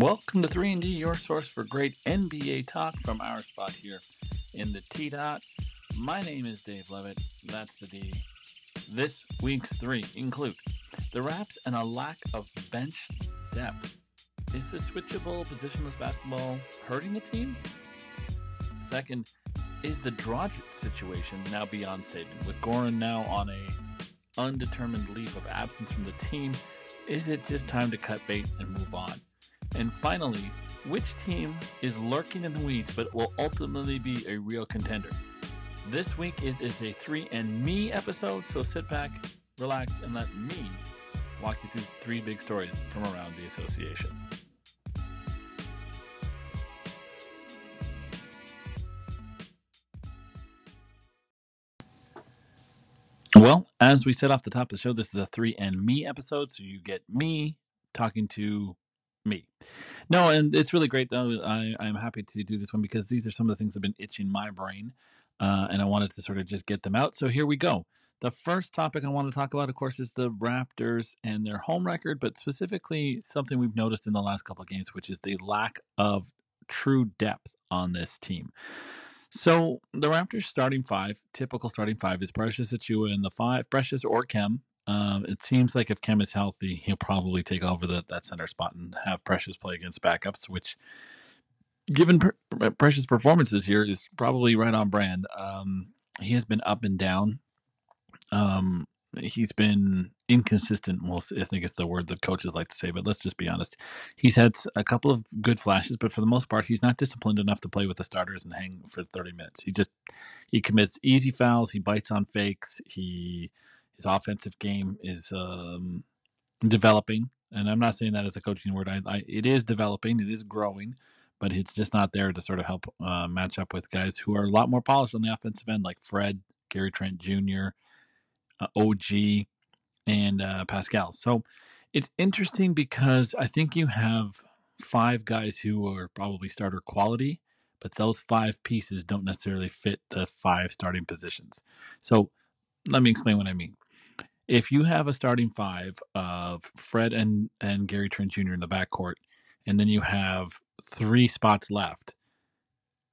Welcome to 3 D, your source for great NBA talk from our spot here in the T Dot. My name is Dave Leavitt. That's the D. This week's three include the Raps and a lack of bench depth. Is the switchable positionless basketball hurting the team? Second, is the Dragic situation now beyond saving? With Goran now on a undetermined leave of absence from the team, is it just time to cut bait and move on? And finally, which team is lurking in the weeds but will ultimately be a real contender? This week it is a 3 and me episode, so sit back, relax, and let me walk you through three big stories from around the association. Well, as we said off the top of the show, this is a 3 and me episode, so you get me talking to me. No, and it's really great though. I, I'm happy to do this one because these are some of the things that have been itching my brain, uh, and I wanted to sort of just get them out. So here we go. The first topic I want to talk about, of course, is the Raptors and their home record, but specifically something we've noticed in the last couple of games, which is the lack of true depth on this team. So the Raptors starting five, typical starting five, is Precious Achiuwa in the five, Precious or Khem um, it seems like if Khem is healthy, he'll probably take over the, that center spot and have Precious play against backups, which, given per- Precious' performance this year, is probably right on brand. Um, he has been up and down. Um, he's been inconsistent. Well, I think it's the word that coaches like to say, but let's just be honest. He's had a couple of good flashes, but for the most part, he's not disciplined enough to play with the starters and hang for 30 minutes. He just he commits easy fouls. He bites on fakes. He his offensive game is um, developing, and I'm not saying that as a coaching word. I, I, it is developing, it is growing, but it's just not there to sort of help uh, match up with guys who are a lot more polished on the offensive end, like Fred, Gary Trent Jr., uh, OG, and uh, Pascal. So it's interesting because I think you have five guys who are probably starter quality, but those five pieces don't necessarily fit the five starting positions. So let me explain what I mean if you have a starting five of Fred and and Gary Trent Jr. in the backcourt, and then you have three spots left,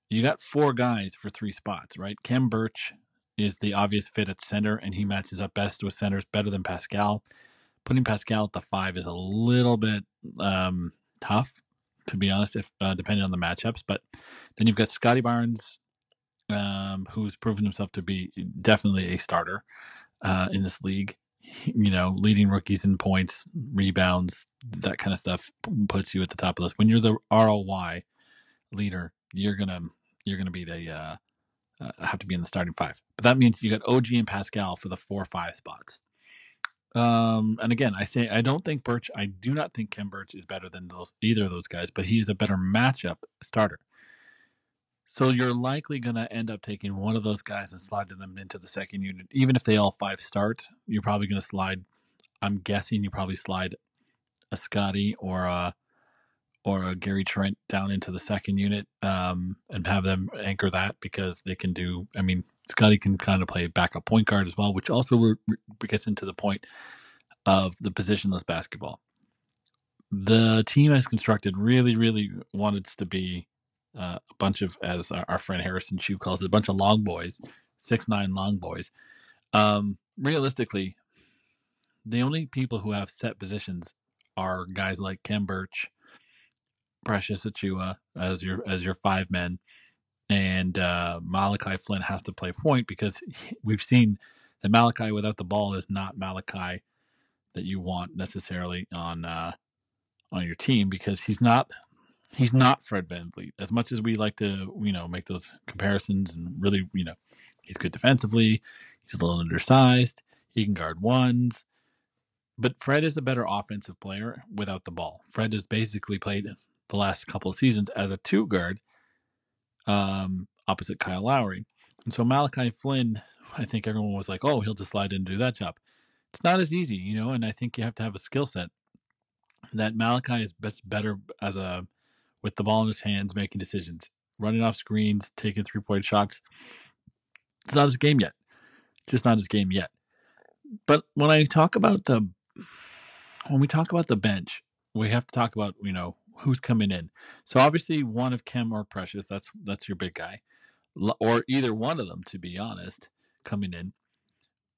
you got four guys for three spots, right? Khem Birch is the obvious fit at center, and he matches up best with centers, better than Pascal. Putting Pascal at the five is a little bit um, tough, to be honest, if uh, depending on the matchups. But then you've got Scottie Barnes, um, who's proven himself to be definitely a starter uh, in this league you know, leading rookies in points, rebounds, that kind of stuff puts you at the top of the list. When you're the ROY leader, you're gonna you're gonna be the uh, uh, have to be in the starting five. But that means you got OG and Pascal for the four five spots. Um, and again, I say I don't think Birch. I do not think Khem Birch is better than those either of those guys, but he is a better matchup starter. So you're likely going to end up taking one of those guys and sliding them into the second unit. Even if they all five start, you're probably going to slide. I'm guessing you probably slide a Scottie or a or a Gary Trent down into the second unit um, and have them anchor that because they can do. I mean, Scottie can kind of play backup point guard as well, which also re- gets into the point of the positionless basketball. The team has constructed really, really wants to be uh, a bunch of, as our, our, friend Harrison Chu calls it, a bunch of long boys, six nine long boys. Um, realistically, the only people who have set positions are guys like Khem Birch, Precious Achiuwa as your as your five men, and uh, Malachi Flynn has to play point because we've seen that Malachi without the ball is not Malachi that you want necessarily on uh, on your team because he's not he's not Fred VanVleet. As much as we like to, you know, make those comparisons and really, you know, he's good defensively. He's a little undersized. He can guard ones. But Fred is a better offensive player without the ball. Fred has basically played the last couple of seasons as a two guard um, opposite Kyle Lowry. And so Malachi Flynn, I think everyone was like, oh, he'll just slide in and do that job. It's not as easy, you know, and I think you have to have a skill set that Malachi is best better as a with the ball in his hands, making decisions, running off screens, taking three point shots. It's not his game yet. It's just not his game yet. But when I talk about the when we talk about the bench, we have to talk about, you know, who's coming in. So obviously one of Khem or Precious, that's that's your big guy, or either one of them, to be honest, coming in.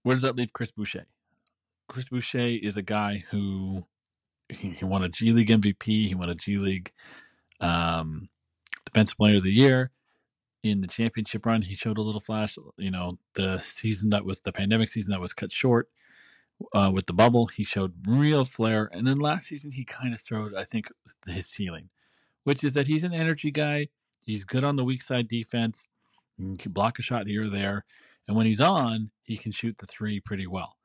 Where does that leave Chris Boucher? Chris Boucher is a guy who he, he won a G League MVP, he won a G League um, Defensive Player of the Year. In the championship run, he showed a little flash. You know, the season that was the pandemic season that was cut short uh, with the bubble, he showed real flair. And then last season, he kind of showed, I think, his ceiling, which is that he's an energy guy. He's good on the weak side defense. He can block a shot here or there. And when he's on, he can shoot the three pretty well.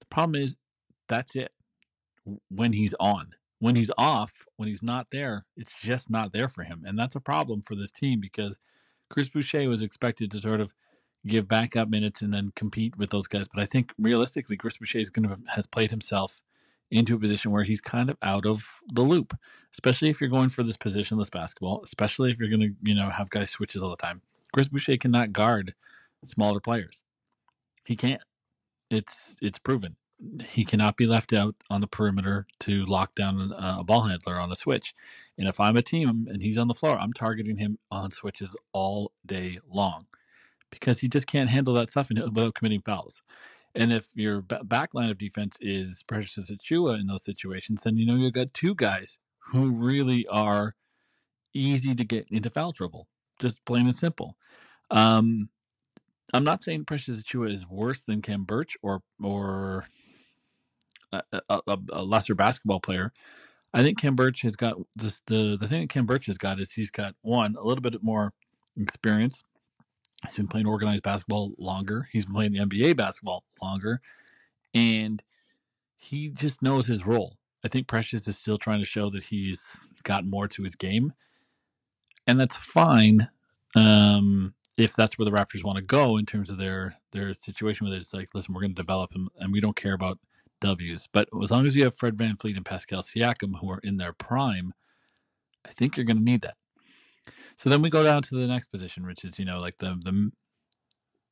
The problem is, that's it when he's on. When he's off, when he's not there, it's just not there for him. And that's a problem for this team because Chris Boucher was expected to sort of give backup minutes and then compete with those guys. But I think realistically, Chris Boucher is going to has played himself into a position where he's kind of out of the loop, especially if you're going for this positionless basketball, especially if you're going to, you know, have guys switches all the time. Chris Boucher cannot guard smaller players. He can't. It's it's proven. He cannot be left out on the perimeter to lock down a ball handler on a switch. And if I'm a team and he's on the floor, I'm targeting him on switches all day long because he just can't handle that stuff without committing fouls. And if your back line of defense is Precious Achiuwa in those situations, then you know you've got two guys who really are easy to get into foul trouble. Just plain and simple. Um, I'm not saying Precious Achiuwa is worse than Khem Birch or or a, a, a, lesser basketball player. I think Khem Birch has got this. The the thing that Khem Birch has got is he's got one a little bit more experience. He's been playing organized basketball longer. He's been playing the NBA basketball longer, and he just knows his role. I think Precious is still trying to show that he's got more to his game, and that's fine. Um, if that's where the Raptors want to go in terms of their their situation it, it's like, listen, we're going to develop him, and we don't care about W's. But as long as you have Fred VanVleet and Pascal Siakam who are in their prime, I think you're going to need that. So then we go down to the next position, which is you know like the the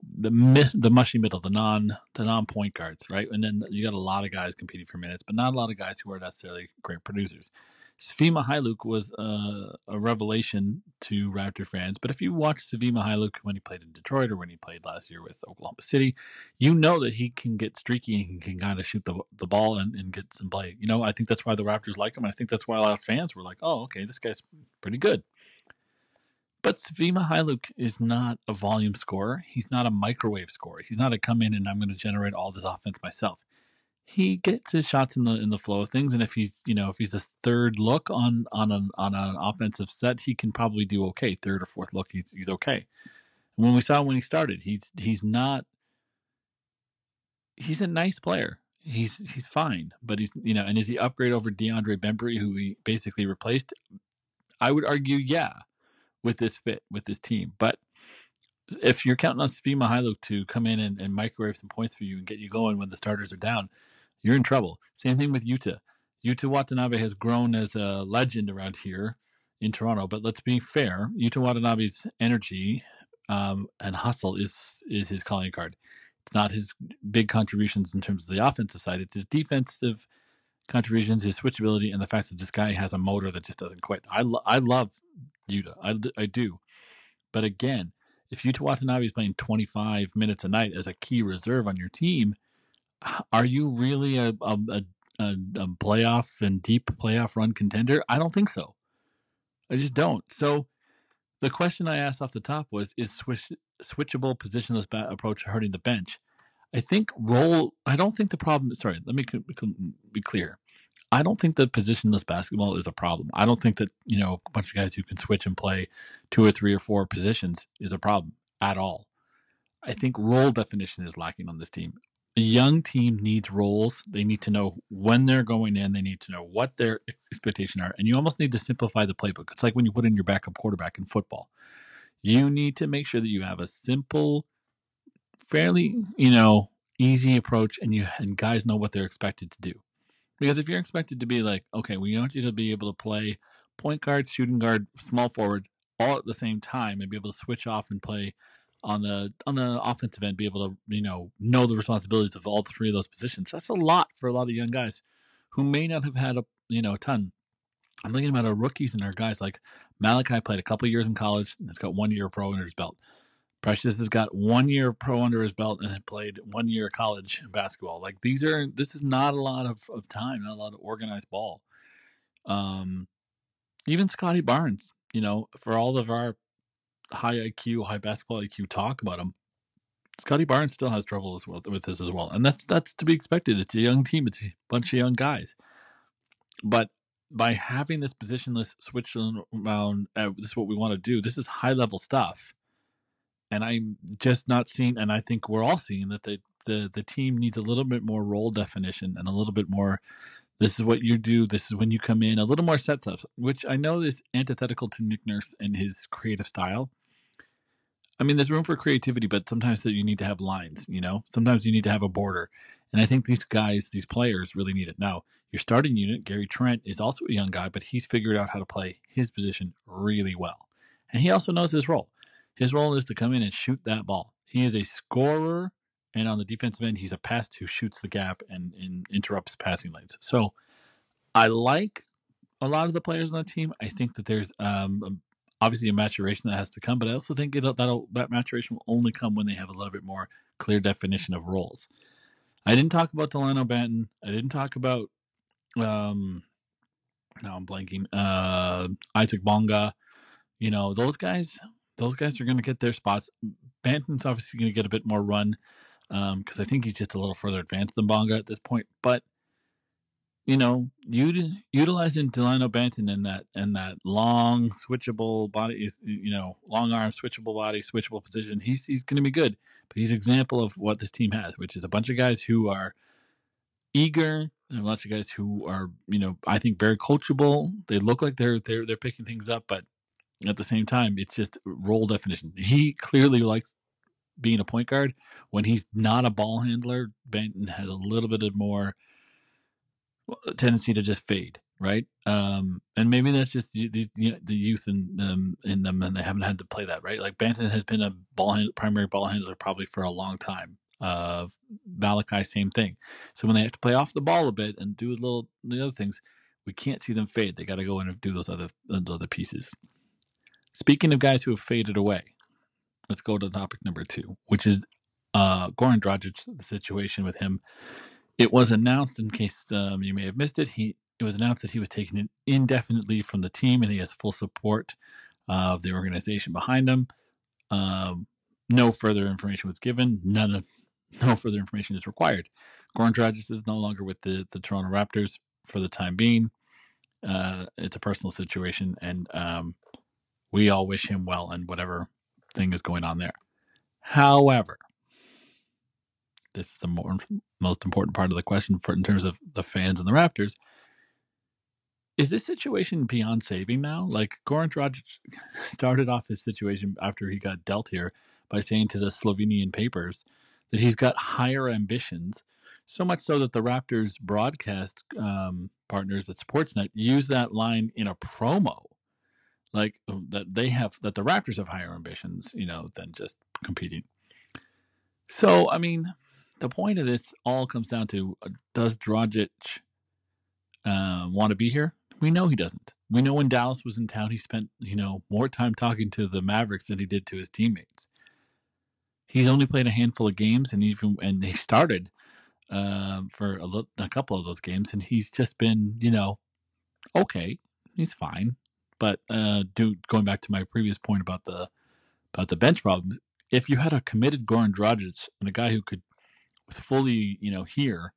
the the mushy middle, the non the non point guards, right? And then you got a lot of guys competing for minutes, but not a lot of guys who are necessarily great producers. Svi Mykhailiuk was uh, a revelation to Raptor fans, but if you watch Svi Mykhailiuk when he played in Detroit or when he played last year with Oklahoma City, you know that he can get streaky and he can kind of shoot the the ball and, and get some play. You know, I think that's why the Raptors like him. I think that's why a lot of fans were like, "Oh, okay, this guy's pretty good." But Svi Mykhailiuk is not a volume scorer. He's not a microwave scorer. He's not a come in and I'm going to generate all this offense myself he gets his shots in the in the flow of things, and if he's you know if he's a third look on on an on an offensive set, he can probably do okay. Third or fourth look, he's he's okay. When we saw when he started, he's he's not. He's a nice player. He's he's fine, but he's you know, and is he upgrade over DeAndre Bembry, who he basically replaced? I would argue, yeah, with this fit with this team, but if you're counting on Svi Mykhailiuk to come in and, and microwave some points for you and get you going when the starters are down, you're in trouble. Same thing with Yuta. Yuta Watanabe has grown as a legend around here in Toronto, but let's be fair. Yuta Watanabe's energy um, and hustle is is his calling card. It's not his big contributions in terms of the offensive side. It's his defensive contributions, his switchability, and the fact that this guy has a motor that just doesn't quit. I, lo- I love Yuta. I, I do. But again, if Yuta Watanabe is playing 25 minutes a night as a key reserve on your team – are you really a, a, a, a playoff and deep playoff run contender? I don't think so. I just don't. So the question I asked off the top was: Is switch, switchable positionless approach hurting the bench? I think role. I don't think the problem. Sorry, let me be clear. I don't think that positionless basketball is a problem. I don't think that you know a bunch of guys who can switch and play two or three or four positions is a problem at all. I think role definition is lacking on this team a young team needs roles. They need to know when they're going in. They need to know what their expectations are. And you almost need to simplify the playbook. It's like when you put in your backup quarterback in football. You need to make sure that you have a simple, fairly, you know, easy approach and you and guys know what they're expected to do. Because if you're expected to be like, okay, we want you to be able to play point guard, shooting guard, small forward all at the same time and be able to switch off and play on the on the offensive end be able to you know know the responsibilities of all three of those positions. That's a lot for a lot of young guys who may not have had a you know a ton. I'm thinking about our rookies and our guys like Malachi played a couple years in college and has got one year pro under his belt. Precious has got one year pro under his belt and had played one year college basketball. Like these are this is not a lot of, of time, not a lot of organized ball. Um even Scottie Barnes, you know, for all of our high IQ, high basketball IQ talk about him, Scottie Barnes still has trouble as well with this as well, and that's that's to be expected. It's a young team. It's a bunch of young guys, but by having this positionless switch around, uh, this is what we want to do. This is high level stuff, and I'm just not seeing. And I think we're all seeing that the the the team needs a little bit more role definition and a little bit more. This is what you do. This is when you come in. A little more set stuff, which I know is antithetical to Nick Nurse and his creative style I mean, there's room for creativity, but sometimes you need to have lines. You know, sometimes you need to have a border, and I think these guys, these players, really need it. Now, your starting unit, Gary Trent, is also a young guy, but he's figured out how to play his position really well, and he also knows his role. His role is to come in and shoot that ball. He is a scorer, and on the defensive end, he's a pass who shoots the gap and, and interrupts passing lanes. So, I like a lot of the players on the team. I think that there's um, obviously a maturation that has to come, but I also think it, that'll, that maturation will only come when they have a little bit more clear definition of roles. I didn't talk about Dalano Banton. I didn't talk about um now I'm blanking. Uh Isaac Bonga. You know, those guys those guys are gonna get their spots. Banton's obviously gonna get a bit more run. Um, because I think he's just a little further advanced than Bonga at this point. But you know, utilizing Dalano Banton in that and that long switchable body, you know, long arm switchable body, switchable position, he's he's going to be good. But he's example of what this team has, which is a bunch of guys who are eager, and a bunch of guys who are, you know, I think very coachable. They look like they're they're they're picking things up, but at the same time, it's just role definition. He clearly likes being a point guard. When he's not a ball handler, Banton has a little bit of more tendency to just fade, right? Um, and maybe that's just the, the, the youth in them in them, and they haven't had to play that, right? Like Banton has been a ball hand, primary ball handler probably for a long time. Uh, Malachi, same thing. So when they have to play off the ball a bit and do a little the other things, we can't see them fade. They got to go in and do those other those other pieces. Speaking of guys who have faded away, let's go to topic number two, which is uh, Goran Dragic, the situation with him it was announced, in case um, you may have missed it, he it was announced that he was taken indefinitely from the team, and he has full support of the organization behind him. Um, no further information was given. None of no further information is required. Goran Dragic is no longer with the, the Toronto Raptors for the time being. Uh, it's a personal situation, and um, we all wish him well and whatever thing is going on there. However, this is the more, most important part of the question for in terms of the fans and the Raptors. Is this situation beyond saving now? Like Goran Dragic started off his situation after he got dealt here by saying to the Slovenian papers that he's got higher ambitions, so much so that the Raptors broadcast um, partners at Sportsnet use that line in a promo, like um, that they have that the Raptors have higher ambitions, you know, than just competing. So I mean, the point of this all comes down to uh, does Dragic uh, want to be here? We know he doesn't. We know when Dallas was in town, he spent you know more time talking to the Mavericks than he did to his teammates. He's only played a handful of games, and even and he started uh, for a, lo- a couple of those games, and he's just been you know okay, he's fine. But uh, dude, going back to my previous point about the about the bench problems, if you had a committed Goran Dragic and a guy who could fully, you know, here,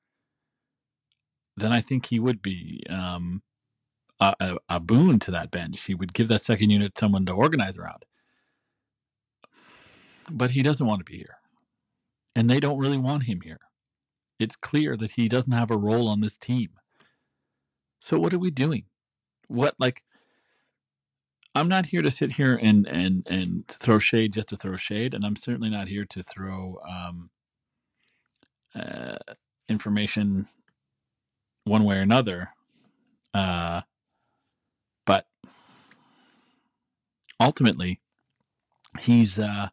then I think he would be um, a, a, a boon to that bench. He would give that second unit someone to organize around. But he doesn't want to be here. And they don't really want him here. It's clear that he doesn't have a role on this team. So what are we doing? What like I'm not here to sit here and and and throw shade just to throw shade, and I'm certainly not here to throw um, uh, information one way or another. Uh, but ultimately, he's uh,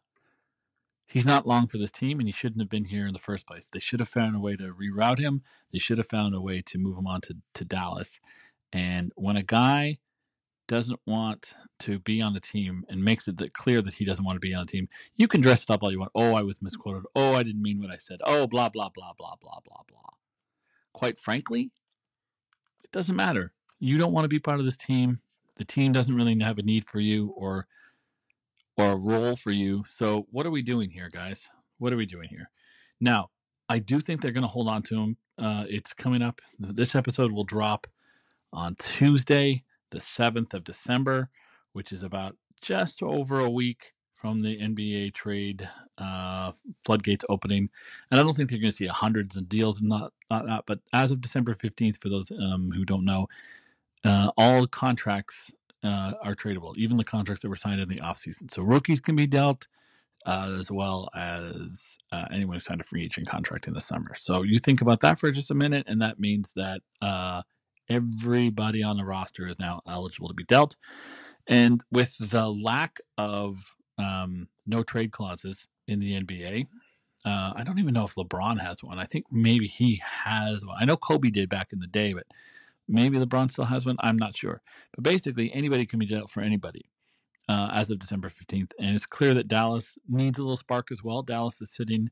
he's not long for this team, and he shouldn't have been here in the first place. They should have found a way to reroute him. They should have found a way to move him on to, to Dallas. And when a guy doesn't want to be on the team and makes it clear that he doesn't want to be on the team, you can dress it up all you want. Oh, I was misquoted. Oh, I didn't mean what I said. Oh, blah, blah, blah, blah, blah, blah, blah. Quite frankly, it doesn't matter. You don't want to be part of this team. The team doesn't really have a need for you or or a role for you. So what are we doing here, guys? What are we doing here? Now, I do think they're going to hold on to him. Uh, it's coming up. This episode will drop on Tuesday the 7th of December, which is about just over a week from the NBA trade uh, floodgates opening. And I don't think they're going to see hundreds of deals, not, not, not but as of December 15th, for those um, who don't know, uh, all contracts uh, are tradable, even the contracts that were signed in the offseason. So rookies can be dealt. Uh, as well as uh, anyone who signed a free agent contract in the summer. So you think about that for just a minute, and that means that uh, everybody on the roster is now eligible to be dealt. And with the lack of um, no trade clauses in the NBA, uh, I don't even know if LeBron has one. I think maybe he has one. I know Kobe did back in the day, but maybe LeBron still has one. I'm not sure. But basically, anybody can be dealt for anybody uh, as of December 15th. And it's clear that Dallas needs a little spark as well. Dallas is sitting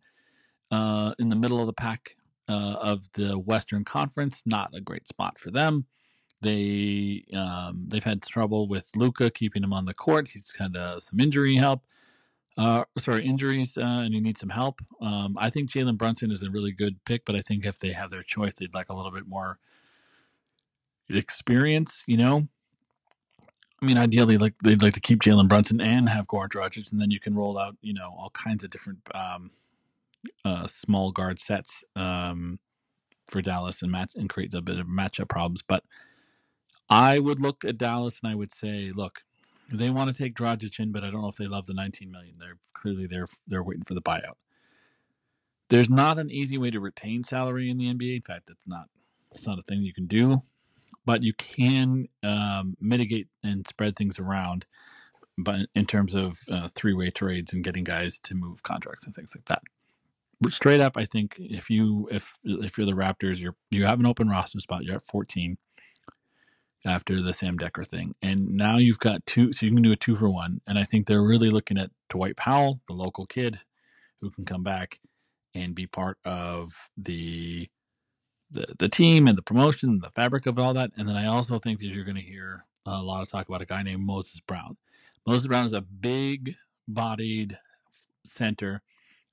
uh, in the middle of the pack uh, of the Western Conference. Not a great spot for them. They um, they've had trouble with Luka keeping him on the court. He's had uh, some injury help. Uh, sorry, injuries, uh, and he needs some help. Um, I think Jalen Brunson is a really good pick, but I think if they have their choice, they'd like a little bit more experience. You know, I mean, ideally, like they'd like to keep Jalen Brunson and have Goran Dragic, and then you can roll out, you know, all kinds of different um, uh, small guard sets um, for Dallas and match and create a bit of matchup problems. But I would look at Dallas and I would say, look, they want to take Dragic in, but I don't know if they love the 19 million. They're clearly they're they're waiting for the buyout. There's not an easy way to retain salary in the NBA. In fact, it's not it's not a thing you can do, but you can um, mitigate and spread things around. But in terms of uh, three way trades and getting guys to move contracts and things like that straight up, I think if you if if you're the Raptors, you're you have an open roster spot. You're at 14 after the Sam Dekker thing, and now you've got two, so you can do a two for one. And I think they're really looking at Dwight Powell, the local kid, who can come back and be part of the the the team and the promotion, and the fabric of all that. And then I also think that you're going to hear a lot of talk about a guy named Moses Brown. Moses Brown is a big bodied center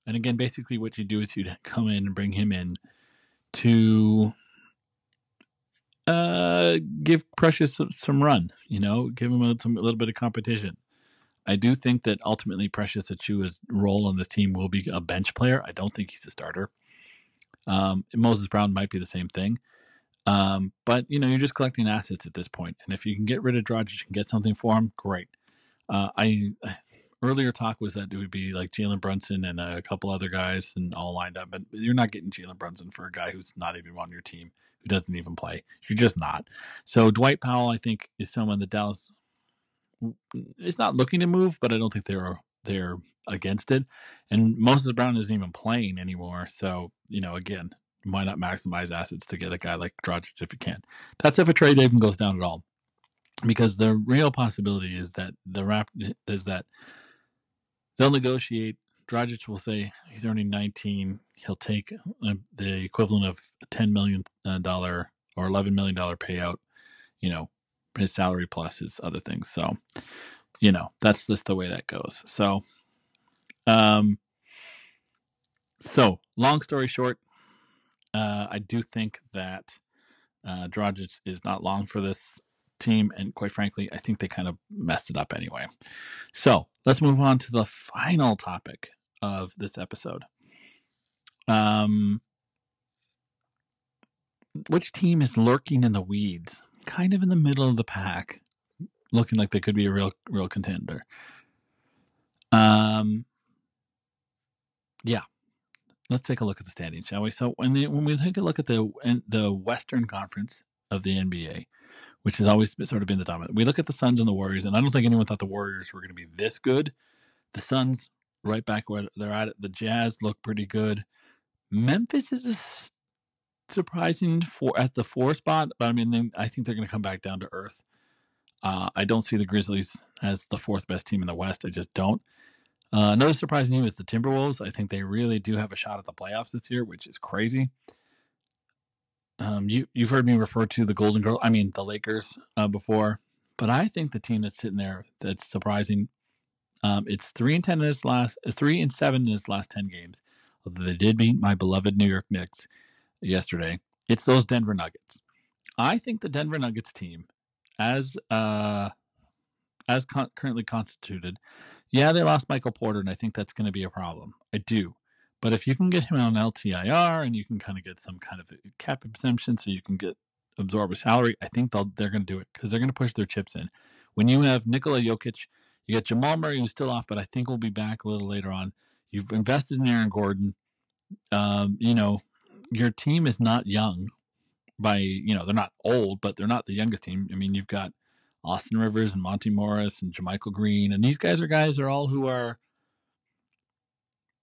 and again, basically, what you do is you'd come in and bring him in to uh, give Precious some, some, run. You know, give him a, some, a little bit of competition. I do think that ultimately Precious Achiuwa's role on this team will be a bench player. I don't think he's a starter. Um, Moses Brown might be the same thing. Um, but you know, you're just collecting assets at this point. and if you can get rid of Dragic and get something for him, great. Uh, I earlier talk was that it would be like Jalen Brunson and a couple other guys and all lined up, but you're not getting Jalen Brunson for a guy who's not even on your team, who doesn't even play. You're just not. So Dwight Powell, I think, is someone that Dallas is not looking to move, but I don't think they're they're against it. And Moses Brown isn't even playing anymore, so you know, again, why not maximize assets to get a guy like Dragic if you can? That's if a trade even goes down at all because the real possibility is that the rap is that They'll negotiate. Dragic will say he's earning 19. He'll take uh, the equivalent of a 10 million dollar or 11 million dollar payout. You know, his salary plus his other things. So, you know, that's just the way that goes. So, um, so long story short, uh, I do think that uh, Dragic is not long for this team, and quite frankly, I think they kind of messed it up anyway. So let's move on to the final topic of this episode. Um, which team is lurking in the weeds, kind of in the middle of the pack, looking like they could be a real, real contender? Um, yeah, let's take a look at the standings, shall we? So when when we take a look at the the Western Conference of the NBA, which has always sort of been the dominant. We look at the Suns and the Warriors, and I don't think anyone thought the Warriors were going to be this good. The Suns, right back where they're at. The Jazz look pretty good. Memphis is surprising for at the four spot, but I mean, they, I think they're going to come back down to earth. Uh, I don't see the Grizzlies as the fourth best team in the West. I just don't. Uh, another surprising team is the Timberwolves. I think they really do have a shot at the playoffs this year, which is crazy. Um, you you've heard me refer to the Golden Girl, I mean the Lakers uh, before, but I think the team that's sitting there that's surprising. Um, it's three and ten in its last, three and seven in its last ten games. Although they did beat my beloved New York Knicks yesterday, it's those Denver Nuggets. I think the Denver Nuggets team, as uh, as con- currently constituted, yeah, they lost Michael Porter, and I think that's going to be a problem. I do. But if you can get him on LTIR and you can kind of get some kind of cap exemption so you can get absorb a salary, I think they'll they're going to do it because they're going to push their chips in. When you have Nikola Jokic, you got Jamal Murray who's still off, but I think we'll be back a little later on. You've invested in Aaron Gordon. Um, you know, your team is not young by you know they're not old, but they're not the youngest team. I mean, you've got Austin Rivers and Monte Morris and JaMychal Green, and these guys are guys are all who are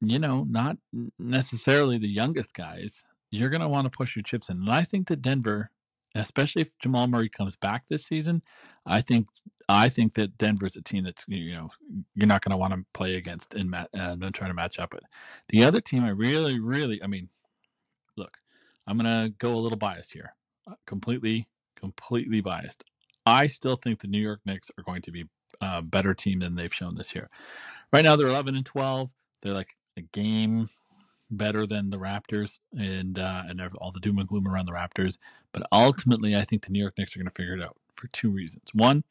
you know, not necessarily the youngest guys, you're going to want to push your chips in. And I think that Denver, especially if Jamal Murray comes back this season, I think I think that Denver's a team that's you know you're not going to want to play against and mat, uh, trying to match up with. The other team, I really, really, I mean, look, I'm going to go a little biased here, uh, completely, completely biased. I still think the New York Knicks are going to be a better team than they've shown this year. Right now, they're 11 and 12. They're like a game better than the Raptors and uh, and all the doom and gloom around the Raptors. But ultimately, I think the New York Knicks are going to figure it out for two reasons. One,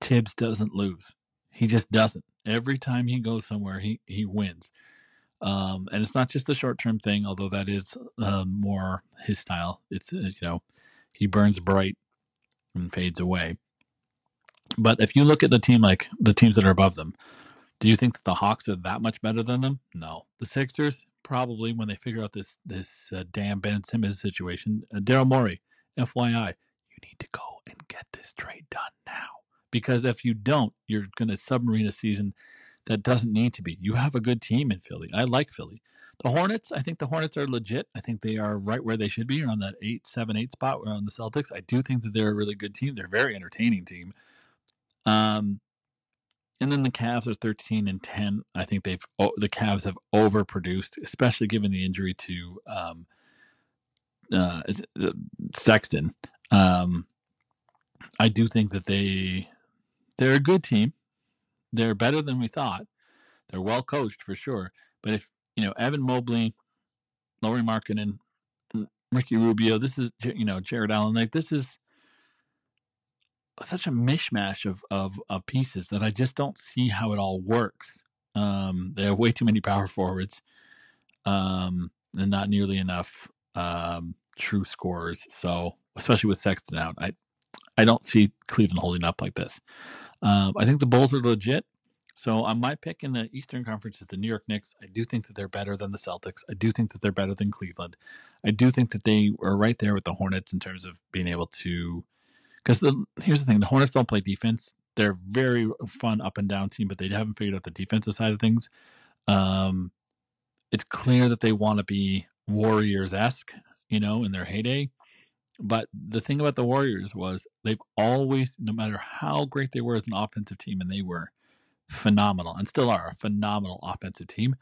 Thibs doesn't lose; he just doesn't. Every time he goes somewhere, he he wins. Um, and it's not just a short term thing, although that is uh, more his style. It's uh, you know he burns bright and fades away. But if you look at the team like the teams that are above them, do you think that the Hawks are that much better than them? No. The Sixers probably when they figure out this this uh, damn Ben Simmons situation. Uh, Daryl Morey, FYI, you need to go and get this trade done now because if you don't, you're going to submarine a season that doesn't need to be. You have a good team in Philly. I like Philly. The Hornets, I think the Hornets are legit. I think they are right where they should be, around that eight, seven, eight spot. We're on the Celtics. I do think that they're a really good team. They're a very entertaining team. Um, and then the Cavs are 13 and 10. I think they've the Cavs have overproduced, especially given the injury to um, uh, Sexton. Um, I do think that they they're a good team. They're better than we thought. They're well coached for sure. But if you know Evan Mobley, Lauri Markkanen, Ricky Rubio, this is you know Jarrett Allen. Like this is such a mishmash of, of, of pieces that I just don't see how it all works. Um, they have way too many power forwards, um, and not nearly enough um, true scorers. So, especially with Sexton out, I I don't see Cleveland holding up like this. Um, I think the Bulls are legit. So, on my pick in the Eastern Conference is the New York Knicks. I do think that they're better than the Celtics. I do think that they're better than Cleveland. I do think that they are right there with the Hornets in terms of being able to because the here's the thing: the Hornets don't play defense. They're very fun up and down team, but they haven't figured out the defensive side of things. Um, it's clear that they want to be Warriors esque, you know, in their heyday. But the thing about the Warriors was they've always, no matter how great they were as an offensive team, and they were phenomenal and still are a phenomenal offensive team,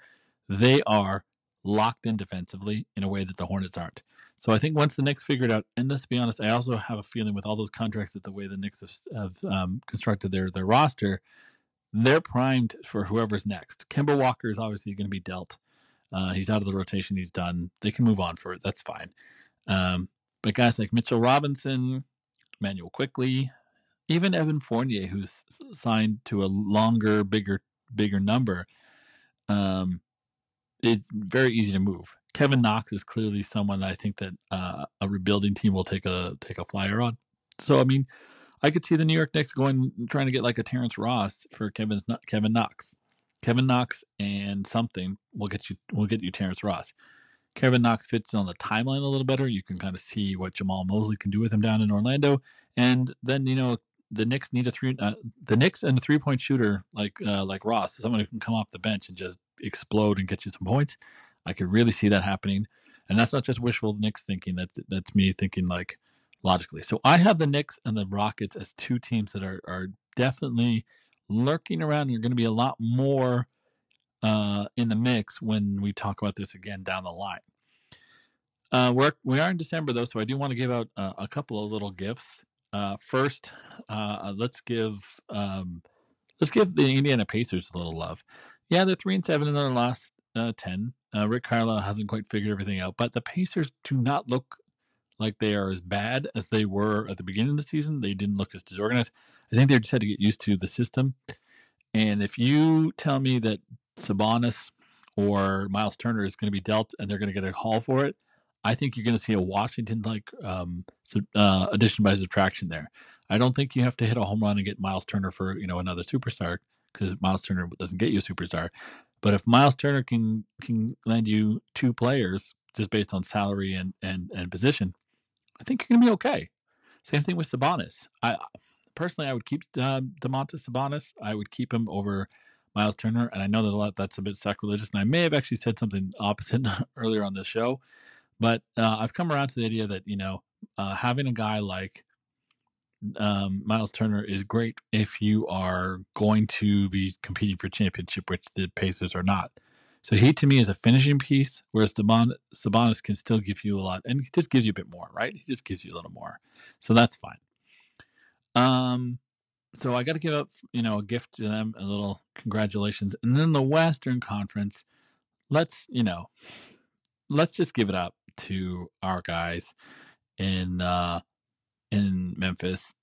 they are locked in defensively in a way that the Hornets aren't. So I think once the Knicks figured out, and let's be honest, I also have a feeling with all those contracts that the way the Knicks have, have um, constructed their their roster, they're primed for whoever's next. Kemba Walker is obviously going to be dealt. Uh, he's out of the rotation. He's done. They can move on for it. That's fine. Um, but guys like Mitchell Robinson, Manuel Quickley, even Evan Fournier, who's signed to a longer, bigger, bigger number, um, it's very easy to move. Kevin Knox is clearly someone I think that uh, a rebuilding team will take a take a flyer on. So I mean, I could see the New York Knicks going trying to get like a Terrence Ross for Kevin's Kevin Knox. Kevin Knox and something will get you will get you Terrence Ross. Kevin Knox fits on the timeline a little better. You can kind of see what Jamahl Mosley can do with him down in Orlando, and then you know the Knicks need a three uh, the Knicks and a three point shooter like uh, like Ross, someone who can come off the bench and just explode and get you some points. I could really see that happening. And that's not just wishful Knicks thinking. That's that's me thinking like logically. So I have the Knicks and the Rockets as two teams that are are definitely lurking around are going to be a lot more uh, in the mix when we talk about this again down the line. Uh, we're we are in December though, so I do want to give out uh, a couple of little gifts. Uh, first, uh, let's give um, let's give the Indiana Pacers a little love. Yeah, they're three and seven in their last uh, ten. Uh, Rick Carlisle hasn't quite figured everything out, but the Pacers do not look like they are as bad as they were at the beginning of the season. They didn't look as disorganized. I think they just had to get used to the system. And if you tell me that Sabonis or Miles Turner is going to be dealt and they're going to get a haul for it, I think you're going to see a Washington like um, uh, addition by subtraction there. I don't think you have to hit a home run and get Miles Turner for you know another superstar because Miles Turner doesn't get you a superstar. But if Miles Turner can can land you two players just based on salary and and, and position, I think you're going to be okay. Same thing with Sabonis. I personally I would keep um, Domantas Sabonis. I would keep him over Miles Turner, and I know that a lot that's a bit sacrilegious, and I may have actually said something opposite earlier on this show. But uh, I've come around to the idea that you know uh, having a guy like um, Miles Turner is great if you are going to be competing for championship, which the Pacers are not. So he to me is a finishing piece, whereas Demon, Sabonis can still give you a lot, and he just gives you a bit more, right? He just gives you a little more, so that's fine. Um, so I got to give up, you know, a gift to them, a little congratulations, and then the Western Conference. Let's, you know, let's just give it up to our guys in uh, Memphis.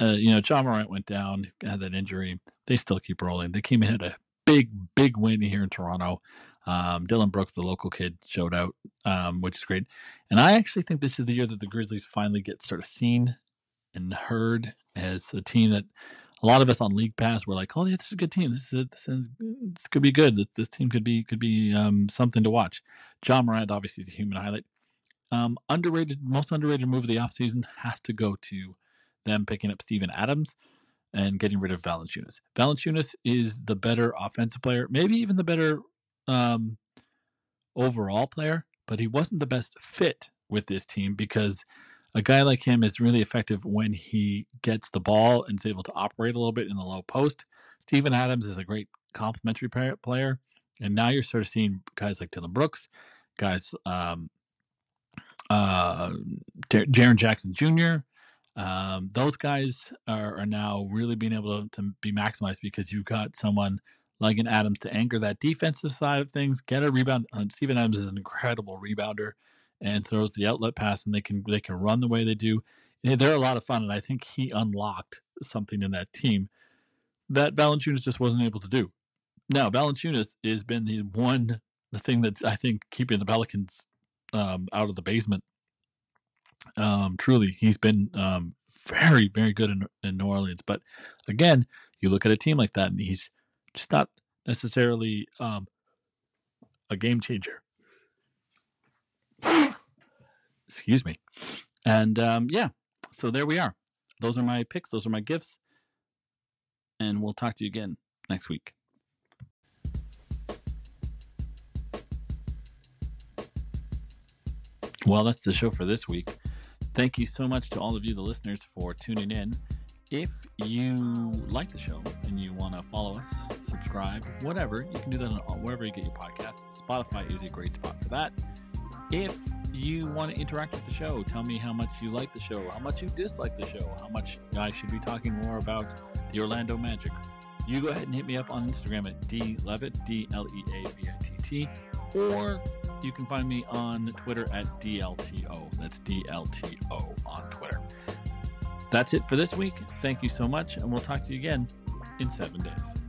Uh, you know, Ja Morant went down, had that injury. They still keep rolling. They came in had a big, big win here in Toronto. Um, Dillon Brooks, the local kid, showed out, um, which is great. And I actually think this is the year that the Grizzlies finally get sort of seen and heard as a team that a lot of us on League Pass were like, "Oh, yeah, this is a good team. This is, this, is, this could be good. This, this, team could be could be um, something to watch." Ja Morant, obviously, the human highlight. Um, underrated, most underrated move of the offseason has to go to them picking up Steven Adams and getting rid of Valanciunas. Valanciunas is the better offensive player, maybe even the better um, overall player, but he wasn't the best fit with this team because a guy like him is really effective when he gets the ball and is able to operate a little bit in the low post. Steven Adams is a great complementary player, and now you're sort of seeing guys like Dillon Brooks, guys um, uh, Jaren Jackson Jr. Um, those guys are, are, now really being able to, to, be maximized because you've got someone like an Adams to anchor that defensive side of things, get a rebound. Uh, Steven Adams is an incredible rebounder and throws the outlet pass, and they can they can run the way they do. They're a lot of fun, and I think he unlocked something in that team that Valanciunas just wasn't able to do. Now, Valanciunas has been the one the thing that's I think keeping the Pelicans um, out of the basement. Um, truly, he's been um, very, very good in, in New Orleans. But again, you look at a team like that, and he's just not necessarily um, a game changer. Excuse me. And um, yeah, so there we are. Those are my picks. Those are my gifts. And we'll talk to you again next week. Well, that's the show for this week. Thank you so much to all of you, the listeners, for tuning in. If you like the show and you want to follow us, subscribe, whatever, you can do that on wherever you get your podcasts. Spotify is a great spot for that. If you want to interact with the show, tell me how much you like the show, how much you dislike the show, how much I should be talking more about the Orlando Magic. You go ahead and hit me up on Instagram at dleavitt, D L E A V I T T, or you can find me on Twitter at DLTO. That's DLTO on Twitter. That's it for this week. Thank you so much, and we'll talk to you again in seven days.